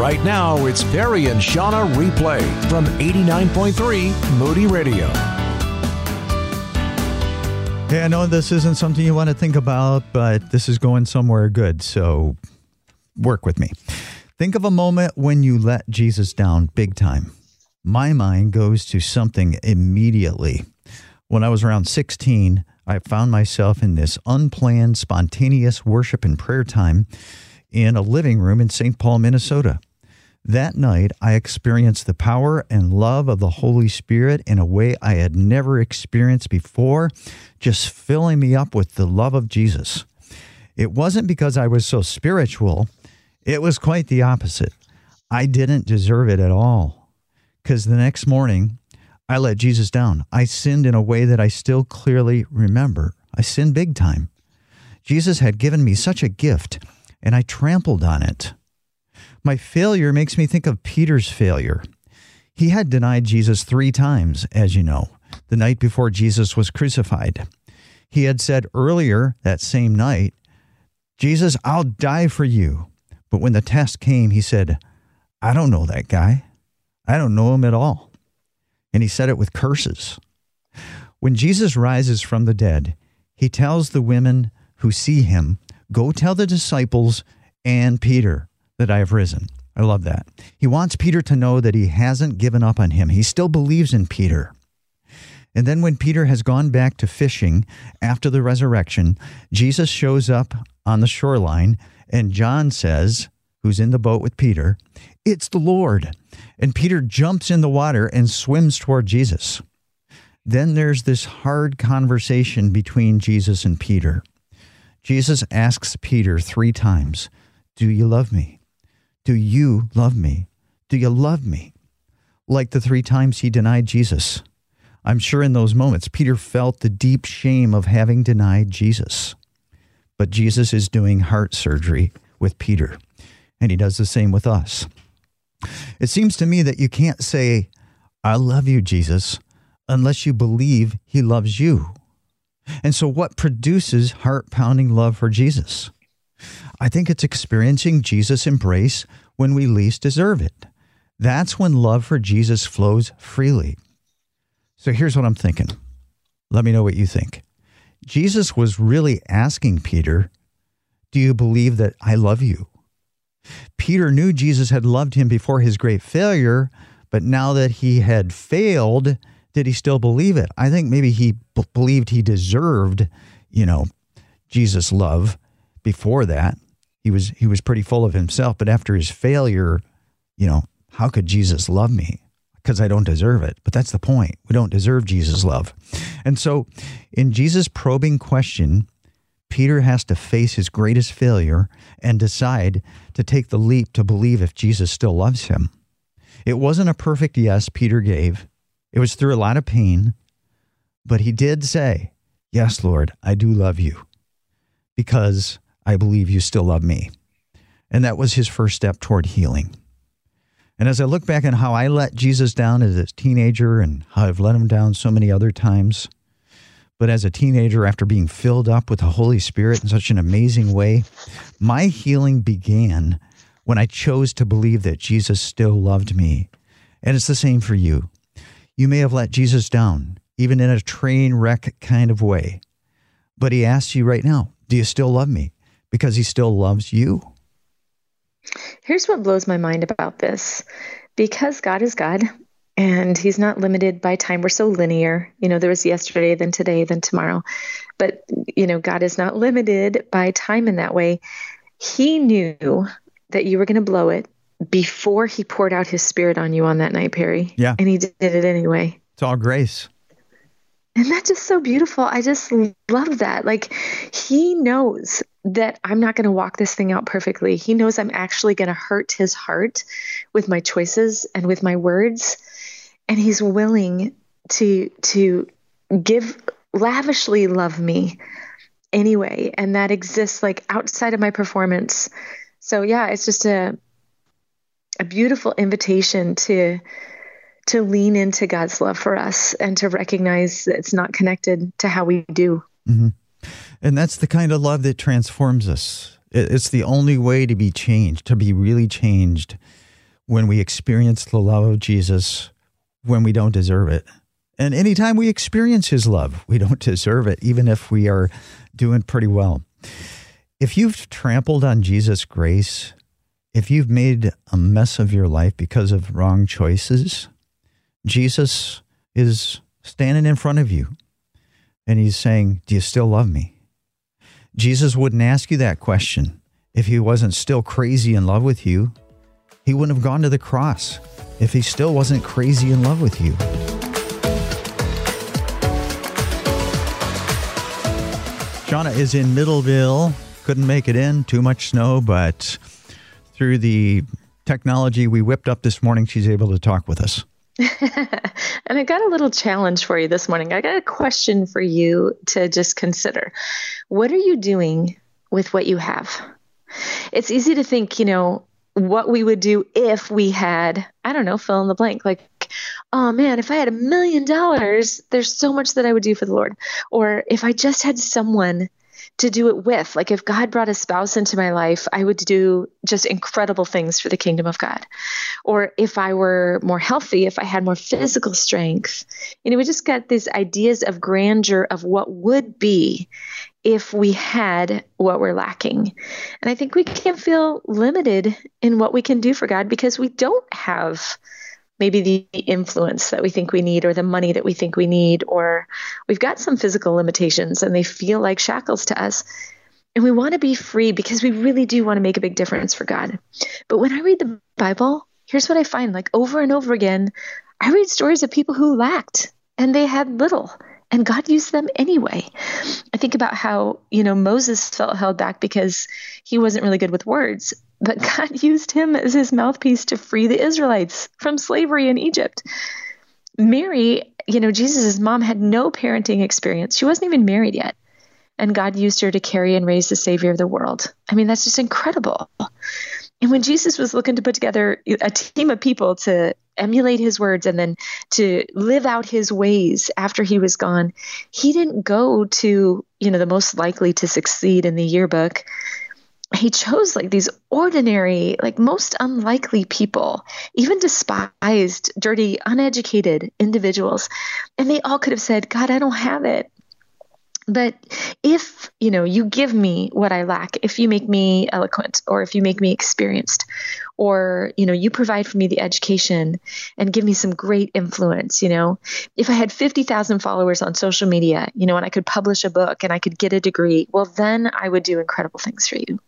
Right now, it's Perry and Shauna replay from 89.3 Moody Radio. Hey, I know this isn't something you want to think about, but this is going somewhere good. So work with me. Think of a moment when you let Jesus down big time. My mind goes to something immediately. When I was around 16, I found myself in this unplanned, spontaneous worship and prayer time in a living room in St. Paul, Minnesota. That night, I experienced the power and love of the Holy Spirit in a way I had never experienced before, just filling me up with the love of Jesus. It wasn't because I was so spiritual, it was quite the opposite. I didn't deserve it at all. Because the next morning, I let Jesus down. I sinned in a way that I still clearly remember. I sinned big time. Jesus had given me such a gift, and I trampled on it. My failure makes me think of Peter's failure. He had denied Jesus three times, as you know, the night before Jesus was crucified. He had said earlier that same night, Jesus, I'll die for you. But when the test came, he said, I don't know that guy. I don't know him at all and he said it with curses. When Jesus rises from the dead, he tells the women who see him, Go tell the disciples and Peter that I have risen. I love that. He wants Peter to know that he hasn't given up on him. He still believes in Peter. And then when Peter has gone back to fishing after the resurrection, Jesus shows up on the shoreline, and John says, who's in the boat with Peter, It's the Lord. And Peter jumps in the water and swims toward Jesus. Then there's this hard conversation between Jesus and Peter. Jesus asks Peter three times, Do you love me? Do you love me? Do you love me? Like the three times he denied Jesus. I'm sure in those moments, Peter felt the deep shame of having denied Jesus. But Jesus is doing heart surgery with Peter, and he does the same with us. It seems to me that you can't say, I love you, Jesus, unless you believe he loves you. And so, what produces heart pounding love for Jesus? I think it's experiencing Jesus' embrace when we least deserve it. That's when love for Jesus flows freely. So, here's what I'm thinking. Let me know what you think. Jesus was really asking Peter, Do you believe that I love you? Peter knew Jesus had loved him before his great failure, but now that he had failed, did he still believe it? I think maybe he b- believed he deserved, you know, Jesus' love before that. He was he was pretty full of himself, but after his failure, you know, how could Jesus love me? Because I don't deserve it. But that's the point. We don't deserve Jesus' love. And so in Jesus' probing question, Peter has to face his greatest failure and decide to take the leap to believe if Jesus still loves him. It wasn't a perfect yes Peter gave, it was through a lot of pain, but he did say, Yes, Lord, I do love you because I believe you still love me. And that was his first step toward healing. And as I look back on how I let Jesus down as a teenager and how I've let him down so many other times, but as a teenager, after being filled up with the Holy Spirit in such an amazing way, my healing began when I chose to believe that Jesus still loved me. And it's the same for you. You may have let Jesus down, even in a train wreck kind of way. But he asks you right now, do you still love me? Because he still loves you. Here's what blows my mind about this. Because God is God, and he's not limited by time. We're so linear. You know, there was yesterday, then today, then tomorrow. But, you know, God is not limited by time in that way. He knew that you were going to blow it before he poured out his spirit on you on that night, Perry. Yeah. And he did it anyway. It's all grace. And that's just so beautiful. I just love that. Like, he knows that I'm not going to walk this thing out perfectly. He knows I'm actually going to hurt his heart with my choices and with my words and he's willing to to give lavishly love me anyway and that exists like outside of my performance so yeah it's just a a beautiful invitation to to lean into God's love for us and to recognize that it's not connected to how we do. Mm-hmm. And that's the kind of love that transforms us. It's the only way to be changed, to be really changed, when we experience the love of Jesus when we don't deserve it. And anytime we experience his love, we don't deserve it, even if we are doing pretty well. If you've trampled on Jesus' grace, if you've made a mess of your life because of wrong choices, Jesus is standing in front of you and he's saying, Do you still love me? Jesus wouldn't ask you that question if he wasn't still crazy in love with you. He wouldn't have gone to the cross if he still wasn't crazy in love with you. Shauna is in Middleville. Couldn't make it in, too much snow, but through the technology we whipped up this morning, she's able to talk with us. and I got a little challenge for you this morning. I got a question for you to just consider. What are you doing with what you have? It's easy to think, you know, what we would do if we had, I don't know, fill in the blank. Like, oh man, if I had a million dollars, there's so much that I would do for the Lord. Or if I just had someone to do it with. Like if God brought a spouse into my life, I would do just incredible things for the kingdom of God. Or if I were more healthy, if I had more physical strength, you know, we just got these ideas of grandeur of what would be if we had what we're lacking. And I think we can feel limited in what we can do for God because we don't have maybe the influence that we think we need or the money that we think we need or we've got some physical limitations and they feel like shackles to us and we want to be free because we really do want to make a big difference for God. But when I read the Bible, here's what I find like over and over again, I read stories of people who lacked and they had little and God used them anyway. I think about how, you know, Moses felt held back because he wasn't really good with words, but God used him as his mouthpiece to free the Israelites from slavery in Egypt. Mary, you know, Jesus' mom had no parenting experience. She wasn't even married yet. And God used her to carry and raise the Savior of the world. I mean, that's just incredible. And when Jesus was looking to put together a team of people to emulate his words and then to live out his ways after he was gone, he didn't go to, you know, the most likely to succeed in the yearbook. He chose like these ordinary, like most unlikely people, even despised, dirty, uneducated individuals. And they all could have said, God, I don't have it. But if, you know, you give me what I lack, if you make me eloquent or if you make me experienced or, you know, you provide for me the education and give me some great influence, you know, if I had 50,000 followers on social media, you know, and I could publish a book and I could get a degree, well, then I would do incredible things for you.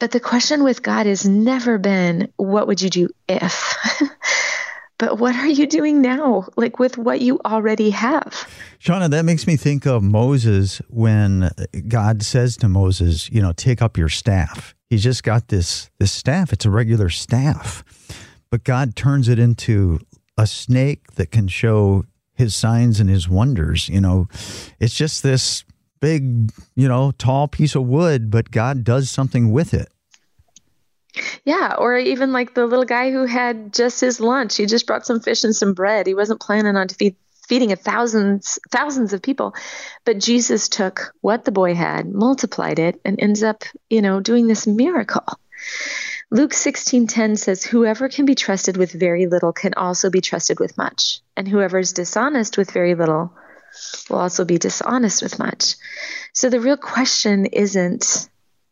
But the question with God has never been, what would you do if? but what are you doing now like with what you already have? Shauna that makes me think of moses when god says to moses you know take up your staff. He's just got this this staff. It's a regular staff. But god turns it into a snake that can show his signs and his wonders you know? It's just this big you know tall piece of wood but god does something with it yeah, or even like the little guy who had just his lunch. He just brought some fish and some bread. He wasn't planning on feed, feeding a thousands thousands of people, but Jesus took what the boy had, multiplied it, and ends up, you know, doing this miracle. Luke 16:10 says whoever can be trusted with very little can also be trusted with much, and whoever is dishonest with very little will also be dishonest with much. So the real question isn't,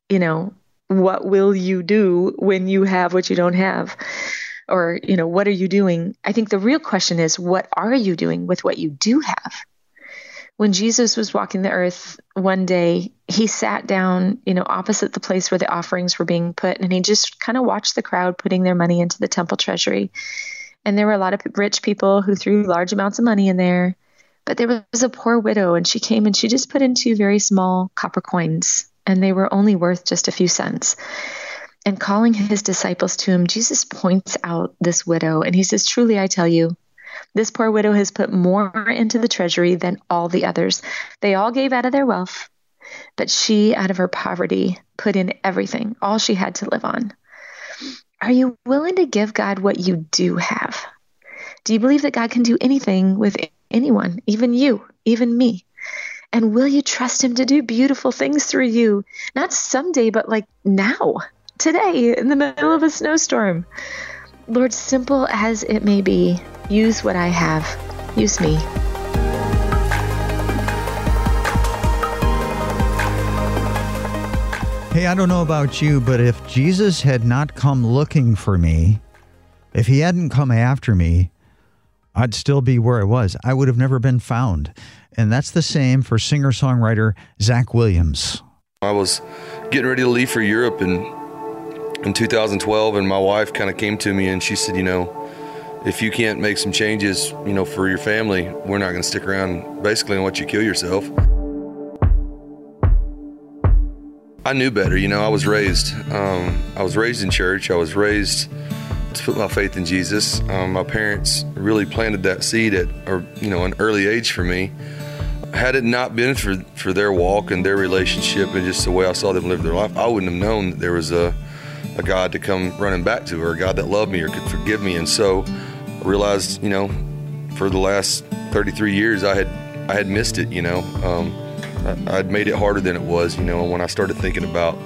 you know, what will you do when you have what you don't have? Or, you know, what are you doing? I think the real question is, what are you doing with what you do have? When Jesus was walking the earth one day, he sat down, you know, opposite the place where the offerings were being put, and he just kind of watched the crowd putting their money into the temple treasury. And there were a lot of rich people who threw large amounts of money in there. But there was a poor widow, and she came and she just put in two very small copper coins and they were only worth just a few cents. And calling his disciples to him, Jesus points out this widow and he says, Truly, I tell you, this poor widow has put more into the treasury than all the others. They all gave out of their wealth, but she, out of her poverty, put in everything, all she had to live on. Are you willing to give God what you do have? Do you believe that God can do anything with anyone, even you, even me? And will you trust Him to do beautiful things through you? Not someday, but like now, today, in the middle of a snowstorm. Lord, simple as it may be, use what I have. Use me. Hey, I don't know about you, but if Jesus had not come looking for me, if he hadn't come after me, I'd still be where I was. I would have never been found. And that's the same for singer songwriter Zach Williams. I was getting ready to leave for Europe in, in 2012, and my wife kind of came to me and she said, You know, if you can't make some changes, you know, for your family, we're not going to stick around basically and let you kill yourself. I knew better. You know, I was raised. Um, I was raised in church. I was raised to put my faith in Jesus. Um, my parents really planted that seed at, or you know, an early age for me. Had it not been for for their walk and their relationship and just the way I saw them live their life, I wouldn't have known that there was a a God to come running back to, or a God that loved me or could forgive me. And so, I realized, you know, for the last 33 years, I had I had missed it. You know. Um, I'd made it harder than it was, you know. And when I started thinking about,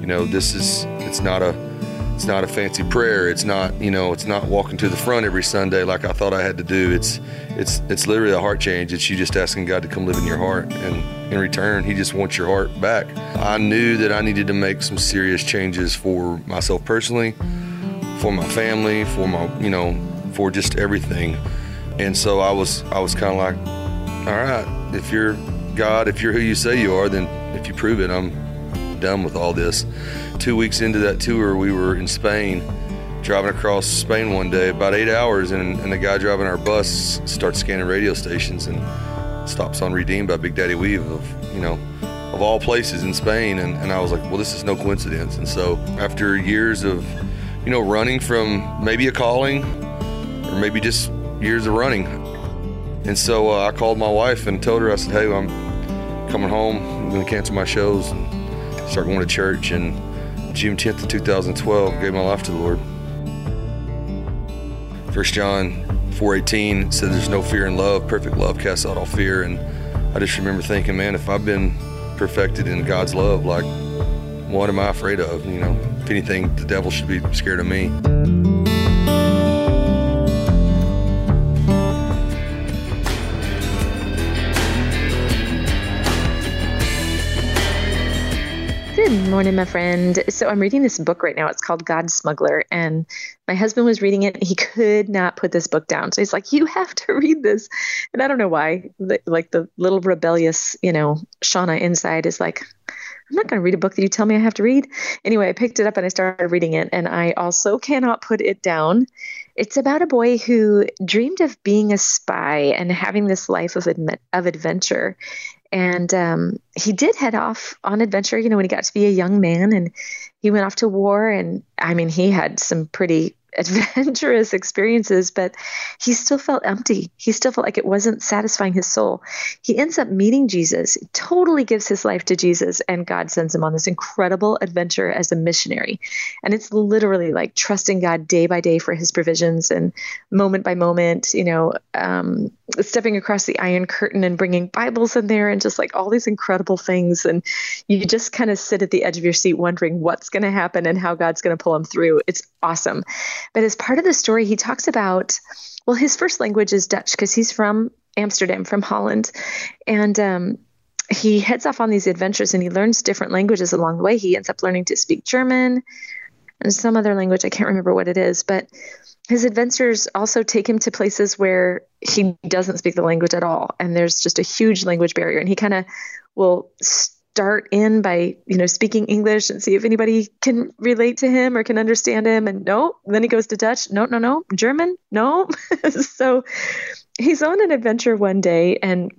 you know, this is it's not a it's not a fancy prayer. It's not you know it's not walking to the front every Sunday like I thought I had to do. It's it's it's literally a heart change. It's you just asking God to come live in your heart, and in return, He just wants your heart back. I knew that I needed to make some serious changes for myself personally, for my family, for my you know for just everything. And so I was I was kind of like, all right, if you're God, if you're who you say you are, then if you prove it, I'm done with all this. Two weeks into that tour, we were in Spain, driving across Spain one day, about eight hours, and, and the guy driving our bus starts scanning radio stations and stops on Redeemed by Big Daddy Weave of, you know, of all places in Spain. And, and I was like, well, this is no coincidence. And so after years of, you know, running from maybe a calling or maybe just years of running, and so uh, I called my wife and told her, I said, hey, I'm coming home. I'm going to cancel my shows and start going to church. And June 10th of 2012, gave my life to the Lord. First John 4:18 said, "There's no fear in love. Perfect love casts out all fear." And I just remember thinking, man, if I've been perfected in God's love, like, what am I afraid of? You know, if anything, the devil should be scared of me. Morning, my friend. So I'm reading this book right now. It's called God Smuggler, and my husband was reading it. He could not put this book down. So he's like, "You have to read this." And I don't know why. Like the little rebellious, you know, Shauna inside is like, "I'm not going to read a book that you tell me I have to read." Anyway, I picked it up and I started reading it, and I also cannot put it down. It's about a boy who dreamed of being a spy and having this life of of adventure and um, he did head off on adventure you know when he got to be a young man and he went off to war and i mean he had some pretty adventurous experiences, but he still felt empty. He still felt like it wasn't satisfying his soul. He ends up meeting Jesus, totally gives his life to Jesus, and God sends him on this incredible adventure as a missionary. And it's literally like trusting God day by day for his provisions and moment by moment, you know, um, stepping across the Iron Curtain and bringing Bibles in there and just like all these incredible things. And you just kind of sit at the edge of your seat wondering what's going to happen and how God's going to pull him through. It's awesome. But as part of the story, he talks about, well, his first language is Dutch because he's from Amsterdam, from Holland. And, um, he heads off on these adventures and he learns different languages along the way. He ends up learning to speak German and some other language. I can't remember what it is, but his adventures also take him to places where he doesn't speak the language at all. And there's just a huge language barrier. And he kind of will start in by you know speaking english and see if anybody can relate to him or can understand him. And no then he goes to dutch. No no no. German? No. So he's on an adventure one day and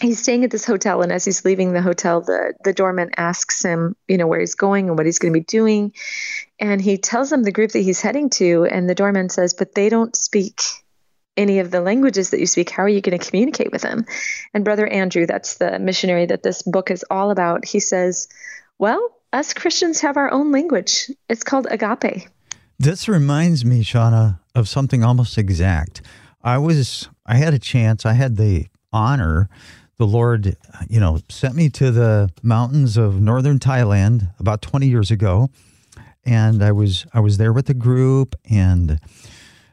he's staying at this hotel and as he's leaving the hotel the the doorman asks him you know where he's going and what he's going to be doing and he tells them the group that he's heading to and the doorman says but they don't speak any of the languages that you speak, how are you going to communicate with them? And Brother Andrew, that's the missionary that this book is all about, he says, Well, us Christians have our own language. It's called agape. This reminds me, Shauna, of something almost exact. I was, I had a chance, I had the honor, the Lord, you know, sent me to the mountains of northern Thailand about 20 years ago. and I was I was there with a group, and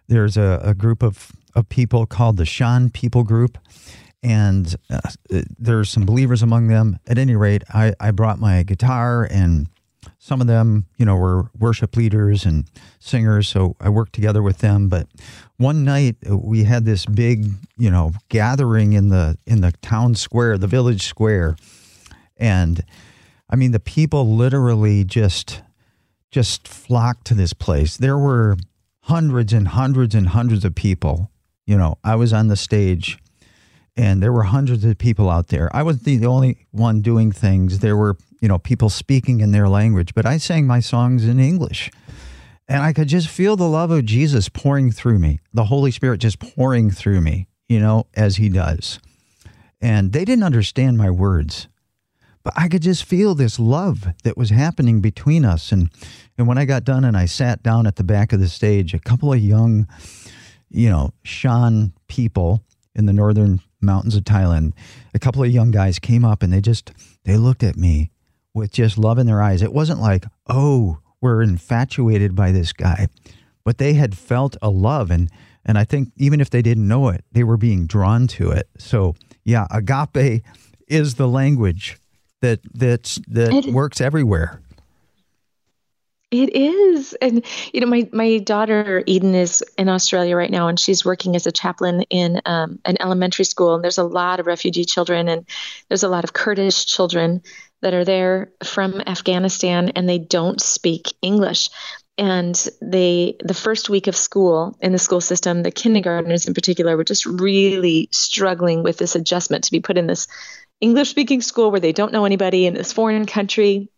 there's a, a group of of people called the Shan People Group, and uh, there's some believers among them. At any rate, I, I brought my guitar, and some of them, you know, were worship leaders and singers, so I worked together with them. But one night uh, we had this big, you know, gathering in the in the town square, the village square, and I mean, the people literally just just flocked to this place. There were hundreds and hundreds and hundreds of people. You know, I was on the stage and there were hundreds of people out there. I was the only one doing things. There were, you know, people speaking in their language, but I sang my songs in English. And I could just feel the love of Jesus pouring through me, the Holy Spirit just pouring through me, you know, as He does. And they didn't understand my words, but I could just feel this love that was happening between us. And, and when I got done and I sat down at the back of the stage, a couple of young, you know, Shan people in the northern mountains of Thailand, a couple of young guys came up and they just, they looked at me with just love in their eyes. It wasn't like, oh, we're infatuated by this guy, but they had felt a love. And, and I think even if they didn't know it, they were being drawn to it. So, yeah, agape is the language that that's that it, works everywhere. It is. And you know, my my daughter Eden is in Australia right now and she's working as a chaplain in um, an elementary school and there's a lot of refugee children and there's a lot of Kurdish children that are there from Afghanistan and they don't speak English and they the first week of school in the school system the kindergartners in particular were just really struggling with this adjustment to be put in this English speaking school where they don't know anybody in this foreign country.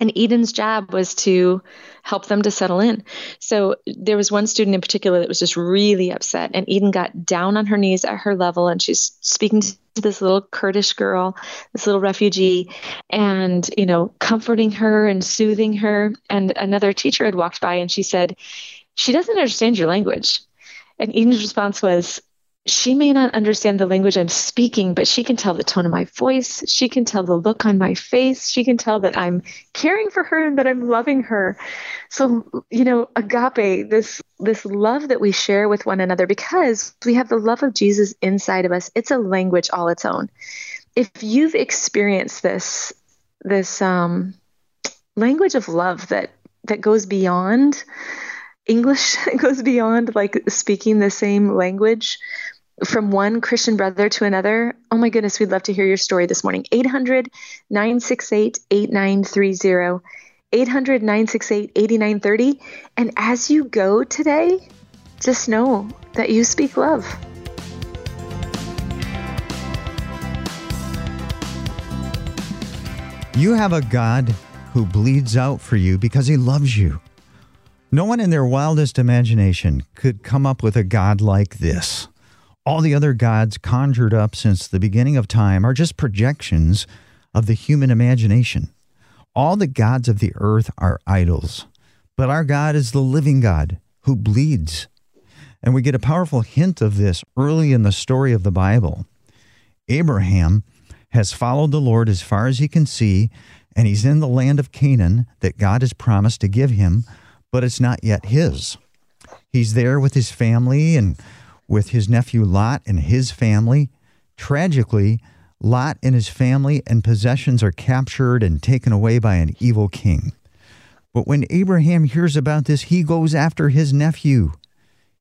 And Eden's job was to help them to settle in. So there was one student in particular that was just really upset. And Eden got down on her knees at her level and she's speaking to this little Kurdish girl, this little refugee, and, you know, comforting her and soothing her. And another teacher had walked by and she said, She doesn't understand your language. And Eden's response was, she may not understand the language I'm speaking, but she can tell the tone of my voice. She can tell the look on my face. She can tell that I'm caring for her and that I'm loving her. So, you know, agape, this this love that we share with one another because we have the love of Jesus inside of us. It's a language all its own. If you've experienced this this um, language of love that that goes beyond English goes beyond like speaking the same language from one Christian brother to another. Oh my goodness, we'd love to hear your story this morning. 800 968 8930. 800 968 8930. And as you go today, just know that you speak love. You have a God who bleeds out for you because he loves you. No one in their wildest imagination could come up with a God like this. All the other gods conjured up since the beginning of time are just projections of the human imagination. All the gods of the earth are idols, but our God is the living God who bleeds. And we get a powerful hint of this early in the story of the Bible. Abraham has followed the Lord as far as he can see, and he's in the land of Canaan that God has promised to give him but it's not yet his. He's there with his family and with his nephew Lot and his family. Tragically, Lot and his family and possessions are captured and taken away by an evil king. But when Abraham hears about this, he goes after his nephew.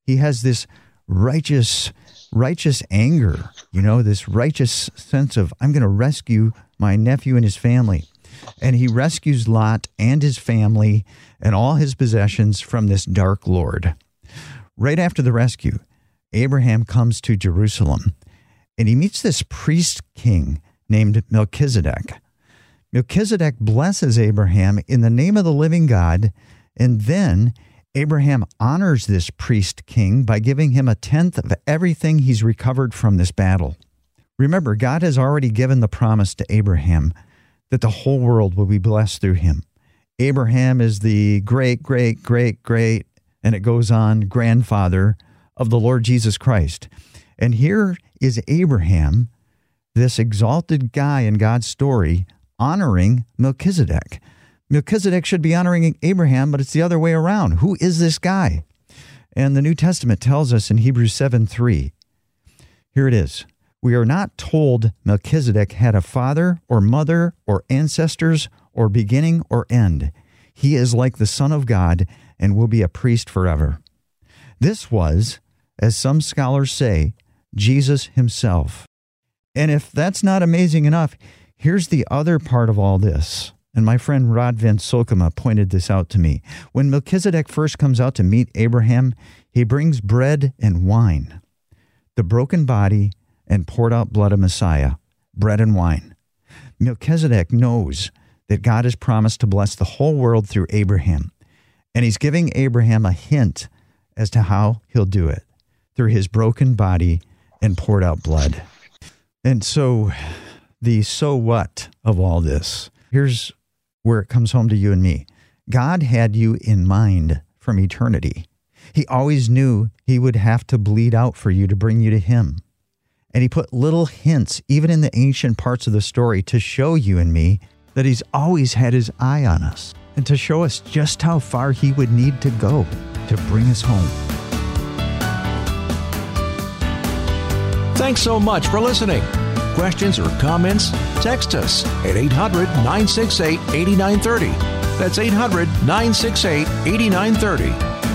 He has this righteous righteous anger, you know, this righteous sense of I'm going to rescue my nephew and his family. And he rescues Lot and his family and all his possessions from this dark lord. Right after the rescue, Abraham comes to Jerusalem and he meets this priest king named Melchizedek. Melchizedek blesses Abraham in the name of the living God, and then Abraham honors this priest king by giving him a tenth of everything he's recovered from this battle. Remember, God has already given the promise to Abraham that the whole world will be blessed through him. Abraham is the great, great, great, great, and it goes on, grandfather of the Lord Jesus Christ. And here is Abraham, this exalted guy in God's story, honoring Melchizedek. Melchizedek should be honoring Abraham, but it's the other way around. Who is this guy? And the New Testament tells us in Hebrews 7 3. Here it is. We are not told Melchizedek had a father or mother or ancestors or beginning or end. He is like the Son of God and will be a priest forever. This was, as some scholars say, Jesus himself. And if that's not amazing enough, here's the other part of all this. And my friend Rod Van Solkema pointed this out to me. When Melchizedek first comes out to meet Abraham, he brings bread and wine, the broken body and poured out blood of Messiah, bread and wine. Melchizedek knows that God has promised to bless the whole world through Abraham. And he's giving Abraham a hint as to how he'll do it through his broken body and poured out blood. And so, the so what of all this, here's where it comes home to you and me. God had you in mind from eternity. He always knew he would have to bleed out for you to bring you to him. And he put little hints, even in the ancient parts of the story, to show you and me that he's always had his eye on us and to show us just how far he would need to go to bring us home. Thanks so much for listening. Questions or comments? Text us at 800 968 8930. That's 800 968 8930